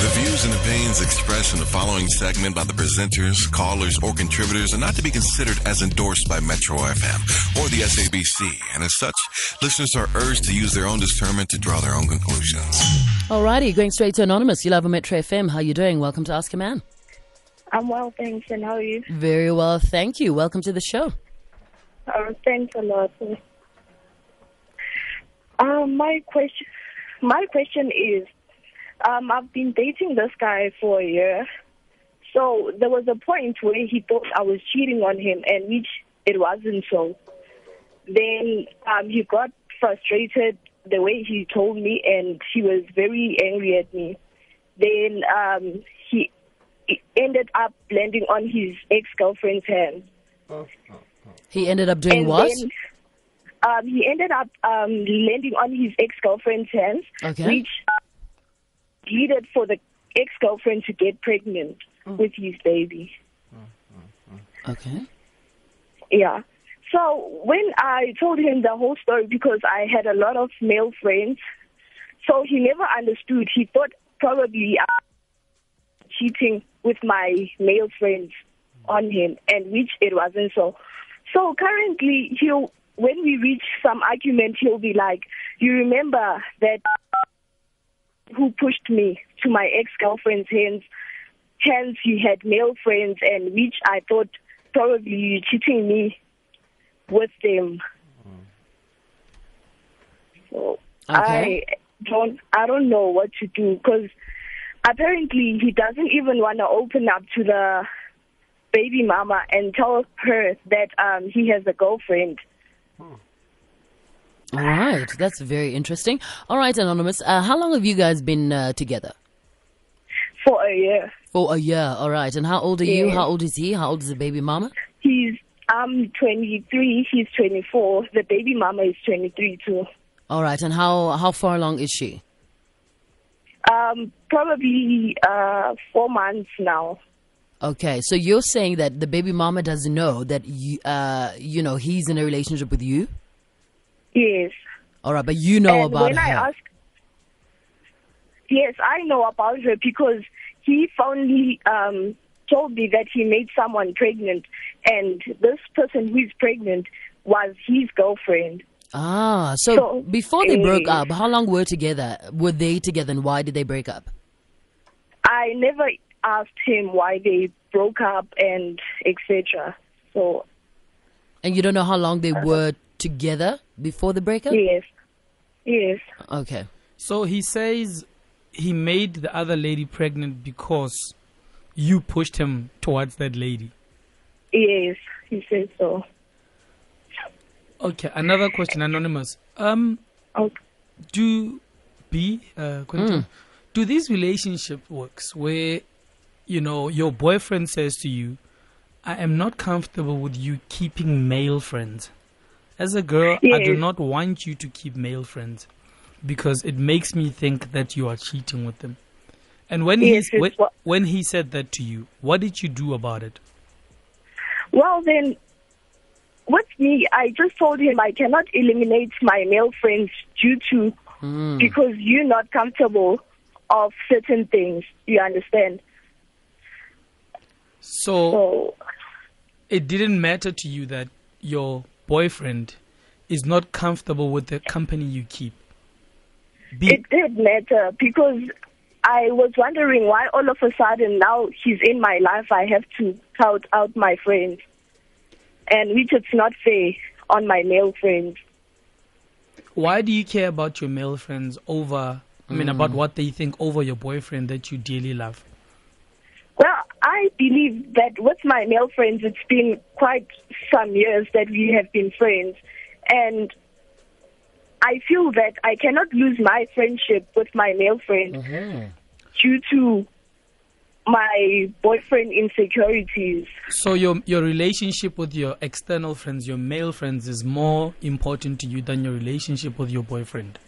The views and opinions expressed in the following segment by the presenters, callers, or contributors are not to be considered as endorsed by Metro FM or the SABC, and as such, listeners are urged to use their own discernment to draw their own conclusions. Alrighty, going straight to Anonymous. You love a Metro FM. How you doing? Welcome to Ask a Man. I'm well, thanks. And how are you? Very well, thank you. Welcome to the show. Uh, thanks a lot. Um, my question, my question is, um, I've been dating this guy for a year. So there was a point where he thought I was cheating on him, and which it wasn't so. Then um, he got frustrated the way he told me, and he was very angry at me. Then um, he, ended up landing on his ex-girlfriend's hand. He ended up doing And what? then, um, he ended up um, landing on his ex-girlfriend's hands, Okay. which needed for the ex-girlfriend to get pregnant Mm. with his baby. Okay. Yeah. So when I told him the whole story, because I had a lot of male friends, so he never understood. He thought probably I was cheating with my male friends on him, and which it wasn't so. So currently, he'll when we reach some argument, he'll be like, "You remember that who pushed me to my ex-girlfriend's hands? Hence, you had male friends, and which I thought probably you cheating me with them." So Okay. I don't, I don't know what to do because apparently he doesn't even want to open up to the baby mama and tell her that um he has a girlfriend. All right. That's very interesting. All right, Anonymous. Uh, how long have you guys been uh, together? For a year. For a year. All right. And how old are you? How old is he? How old is the baby mama? He's I'm 23, he's 24. The baby mama is 23 too. All right. And how how far along is she? Um, probably uh four months now. Okay. So you're saying that the baby mama doesn't know that you uh you know he's in a relationship with you. Yes. All right, but you know and about when her. I ask, yes, I know about her because he finally um, told me that he made someone pregnant, and this person who is pregnant was his girlfriend. ah, so, So, before they broke eh, up, how long were together? Were they together, and why did they break up? I never asked him why they broke up and etc. So And you don't know how long they were together before the breakup? yes, yes, Okay. So he says he made the other lady pregnant because you pushed him towards that lady. yes, he said so. Okay, another question, anonymous. Um, Okay. do B uh, Quentin, do these relationship works where you know your boyfriend says to you, "I am not comfortable with you keeping male friends." As a girl, I do not want you to keep male friends because it makes me think that you are cheating with them. And when Yes, he when, what- when he said that to you, what did you do about it? Well, then, with me, I just told him I cannot eliminate my male friends due to hmm. because you're not comfortable of certain things. You understand? So So it didn't matter to you that your boyfriend is not comfortable with the company you keep. Be- it did matter because I was wondering why all of a sudden now he's in my life. I have to count out my friends, and which it's not fair on my male friends. why do you care about your male friends over, I mean, about mm. what they think over your boyfriend that you dearly love? I believe that with my male friends, it's been quite some years that we have been friends. And I feel that I cannot lose my friendship with my male friends mm-hmm. due to my boyfriend insecurities. So your your relationship with your external friends, your male friends, is more important to you than your relationship with your boyfriend.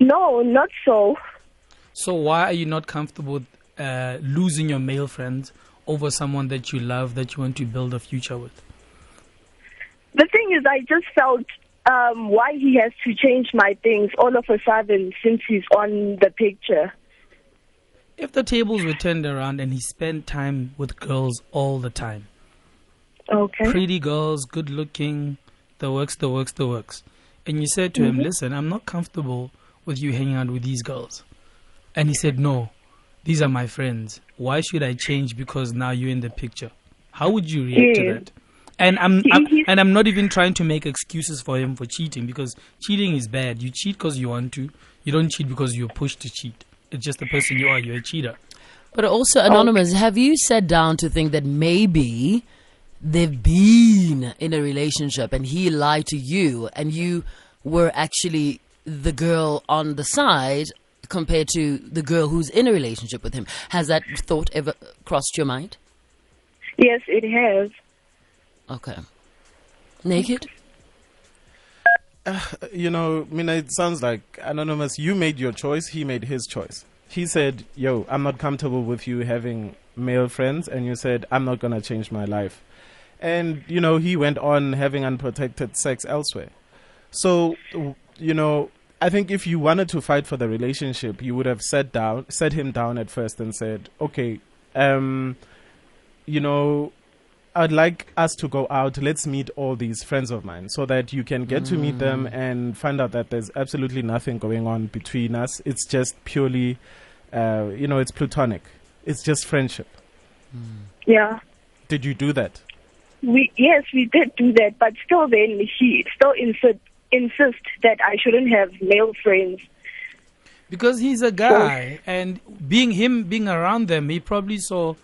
No, not so. So why are you not comfortable with uh, losing your male friends over someone that you love, that you want to build a future with? The thing is, I just felt um, why he has to change my things all of a sudden since he's on the picture. if the tables were turned around and he spent time with girls all the time, Okay. pretty girls, good looking, the works, the works, the works, and you said to him, "Listen, I'm not comfortable with you hanging out with these girls," and he said, "No, these are my friends. Why should I change because now you're in the picture?" How would you react to that? And I'm, I'm and I'm not even trying to make excuses for him for cheating because cheating is bad. You cheat because you want to. You don't cheat because you're pushed to cheat. It's just the person you are. You're a cheater. But also, Anonymous, have you sat down to think that maybe they've been in a relationship and he lied to you and you were actually the girl on the side compared to the girl who's in a relationship with him? Has that thought ever crossed your mind? Yes, it has. Okay. Naked? Uh, you know, I mean, it sounds like anonymous. You made your choice. He made his choice. He said, "Yo, I'm not comfortable with you having male friends," and you said, "I'm not gonna change my life." And you know, he went on having unprotected sex elsewhere. So, you know, I think if you wanted to fight for the relationship, you would have sat down, sat him down at first, and said, "Okay, um, you know." I'd like us to go out. Let's meet all these friends of mine so that you can get to meet them and find out that there's absolutely nothing going on between us. It's just purely, uh, you know, it's platonic. It's just friendship. Yeah. Did you do that? We yes, we did do that, but still, then he still insist insist that I shouldn't have male friends. because he's a guy and being him being around them he probably saw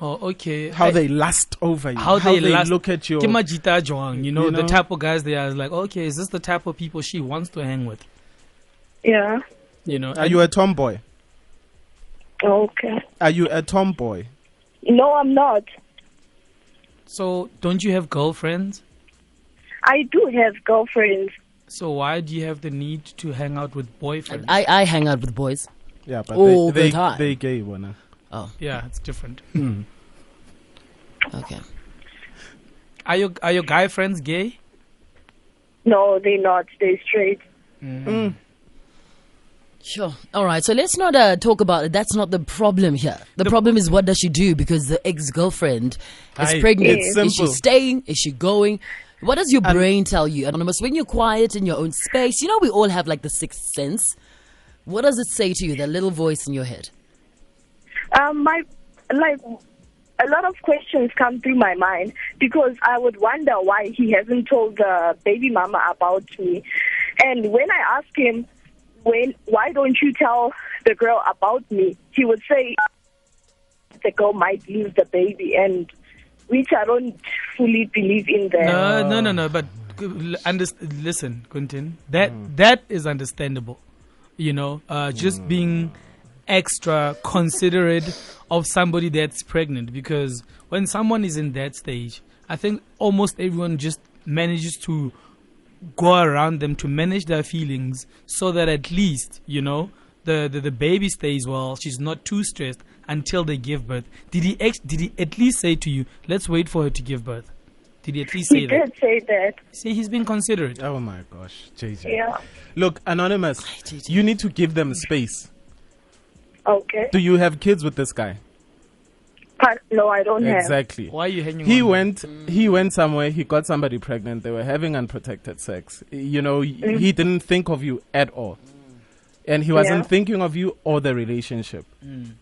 oh okay How I- they lust over you. how, they, last, look at your. Ke majita jwang, you know, You the type of guys they are like okay is this the type of people she wants to hang with Yeah. you know Are you a tomboy? Okay. Are you a tomboy? No, I'm not. so don't you have girlfriends I do have girlfriends. So why do you have the need to hang out with boyfriends I, I hang out with boys. Yeah, but All they, the they, time. they gay, wanna. Oh, yeah it's different hmm. okay. are your are your guy friends gay No, they're not. They're straight. Hmm. Hmm. Sure. All right. So let's not uh, talk about it. That's not the problem here. The, problem is what does she do because the ex girlfriend is Aye, pregnant. it's Is she simple. staying? Is she going? What does your brain tell you, Anonymous? When you're quiet in your own space, you know we all have like the sixth sense. What does it say to you, that little voice in your head? Um, my like a lot of questions come through my mind because I would wonder why he hasn't told the baby mama about me. And when I ask him, when why don't you tell the girl about me? He would say the girl might lose the baby, and which I don't fully believe in that. no no no no but g- l- underst- listen Quentin that that is understandable you know uh, just being extra considerate of somebody that's pregnant because when someone is in that stage i think almost everyone just manages to go around them to manage their feelings so that at least you know the, the, the baby stays well she's not too stressed until they give birth. Did he ex- did he at least say to you let's wait for her to give birth did he at least he say that did say that. see he's been considerate Oh my gosh, JJ. Yeah. Look, anonymous. JJ. You need to give them space. Okay. Do you have kids with this guy? No, I don't have. Exactly. why are you hanging He on went. He went somewhere. He got somebody pregnant. They were having unprotected sex. You know, y- mm. he didn't think of you at all, and he wasn't Yeah. thinking of you or the relationship. Mm.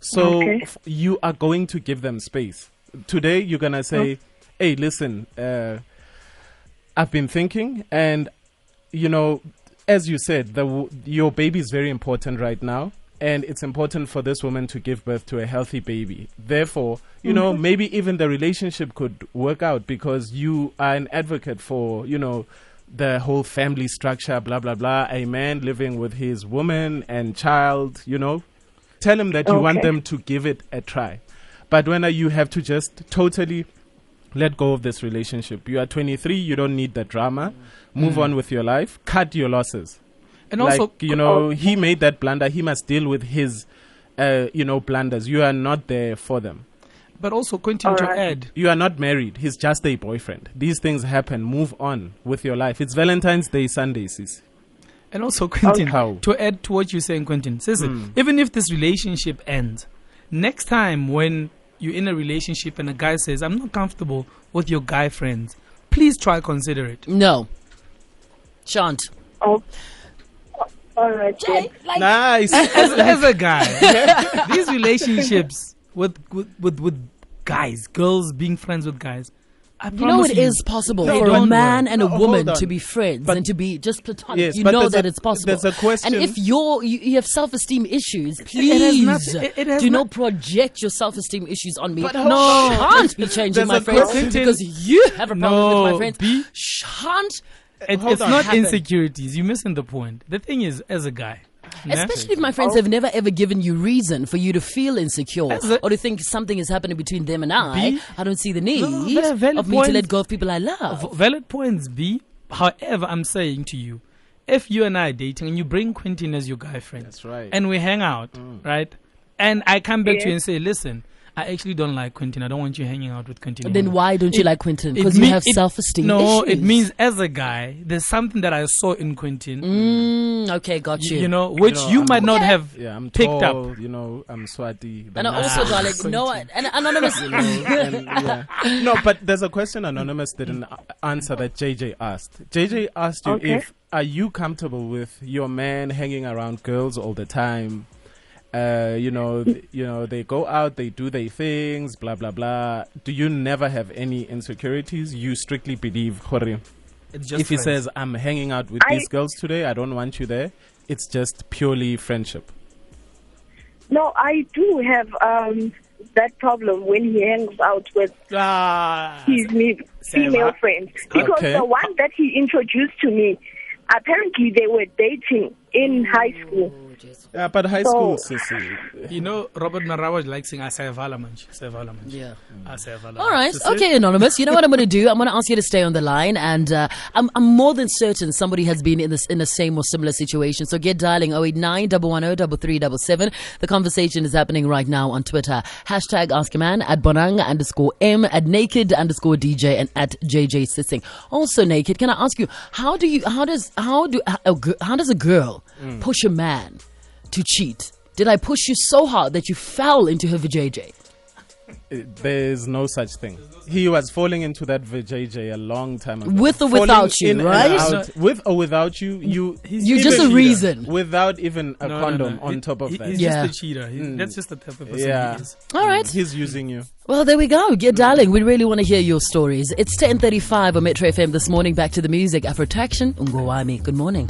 So Okay. f- you are going to give them space. Today, you're gonna say, "Hey, listen, uh, I've been thinking, and you know, as you said, the your baby is very important right now." And it's important for this woman to give birth to a healthy baby. Therefore, you know, maybe even the relationship could work out because you are an advocate for, you know, the whole family structure, blah, blah, blah. A man living with his woman and child, you know. Tell him that you want them to give it a try. But when you have to just totally let go of this relationship. You are 23, you don't need the drama. Move on with your life, cut your losses. and also you know, he made that blunder. He must deal with his, uh, you know, blunders. You are not there for them. but also Quentin to Alright. add You are not married. He's just a boyfriend. These things happen. Move on with your life. It's Valentine's Day Sunday, sis. And also, Quentin, How? to add to what you're saying, Quentin, says Mm. even if this relationship ends, next time when you're in a relationship and a guy says, I'm not comfortable with your guy friends, please try consider it. No. Shant. Oh, all right. then. Nice. As, as a guy, these relationships with, with, with, with guys, girls being friends with guys, I You know promise it is possible they for a man work. and a No, hold woman to be friends But- and to be just platonic. Yes, you know that a- it's possible. there's a question- And if you're you, you have self-esteem issues, has please nothing- it- it has do not- not project your self-esteem issues on me. But no, hold on. can't be changing my friends question- because you have a problem with my No, friends. B- Shan't It, it's not Happen. insecurities. You're missing the point. The thing is, as a guy, yeah, Especially if my friends have never ever given you reason for you to feel insecure or to think something is happening between them and I. B- I don't see the need No, they're valid of me to let go of people I love. v- valid points, B. However, I'm saying to you, if you and I are dating and you bring Quentin as your guy friend, That's right. and we hang out, mm. right? And I come back to you and say, listen, I actually don't like Quentin. I don't want you hanging out with Quentin. Then why don't you like Quentin? Because you mean- have self-esteem No, issues. it means as a guy, there's something that I saw in Quentin, Mm, okay, got you. you, know, which know, you I'm- might not Okay. have yeah, I'm picked tall, up. You know, I'm Swati. and not- also, darling, Quentin. no, and anonymous. you know, and, yeah. No, but there's a question Anonymous didn't answer that JJ asked. JJ asked you Okay. if are you comfortable with your man hanging around girls all the time? Uh, you know, th- you know, they go out, they do their things, blah blah blah. Do you never have any insecurities? You strictly believe, Jorge, It's just if he friends. says, "I'm hanging out with I- these girls today, I don't want you there," it's just purely friendship. No, I do have um that problem when he hangs out with Ah, his me- female Seva. friends because Okay. the one that he introduced to me, apparently they were dating in high school. Yeah, but high So- school, sissy. you know, Robert Marawa likes saying, I say Valamanch. Say Valamanch. Yeah. I say Valamanch. All right. Sissy? Okay, Anonymous. You know what I'm going to do? I'm going to ask you to stay on the line. And uh, I'm, I'm more than certain somebody has been in this in the same or similar situation. So get dialing 089 110 3377. The conversation is happening right now on Twitter. Hashtag Ask a Man at Bonang underscore M at Naked underscore DJ and at JJ Sissing. Also, Naked, can I ask you, how do you, how does, how do, a gir- how does a girl push a man to cheat? Did I push you so hard that you fell into her vajayjay? There's no such thing. He was falling into that VJJ a long time ago. With or Falling without you, right? out. With or without you, you He's You're just a even- reason. Without even a No, no, condom no. on He- top of he- that. He's Yeah. just a cheater. He's, Mm. That's just the type of person Yeah. he is. All right. He's using you. Well, there we go. Get darling. We really want to hear your stories. It's 10:35 on Metro FM this morning. Back to the music. Afrotraction. Ungowami. Good morning.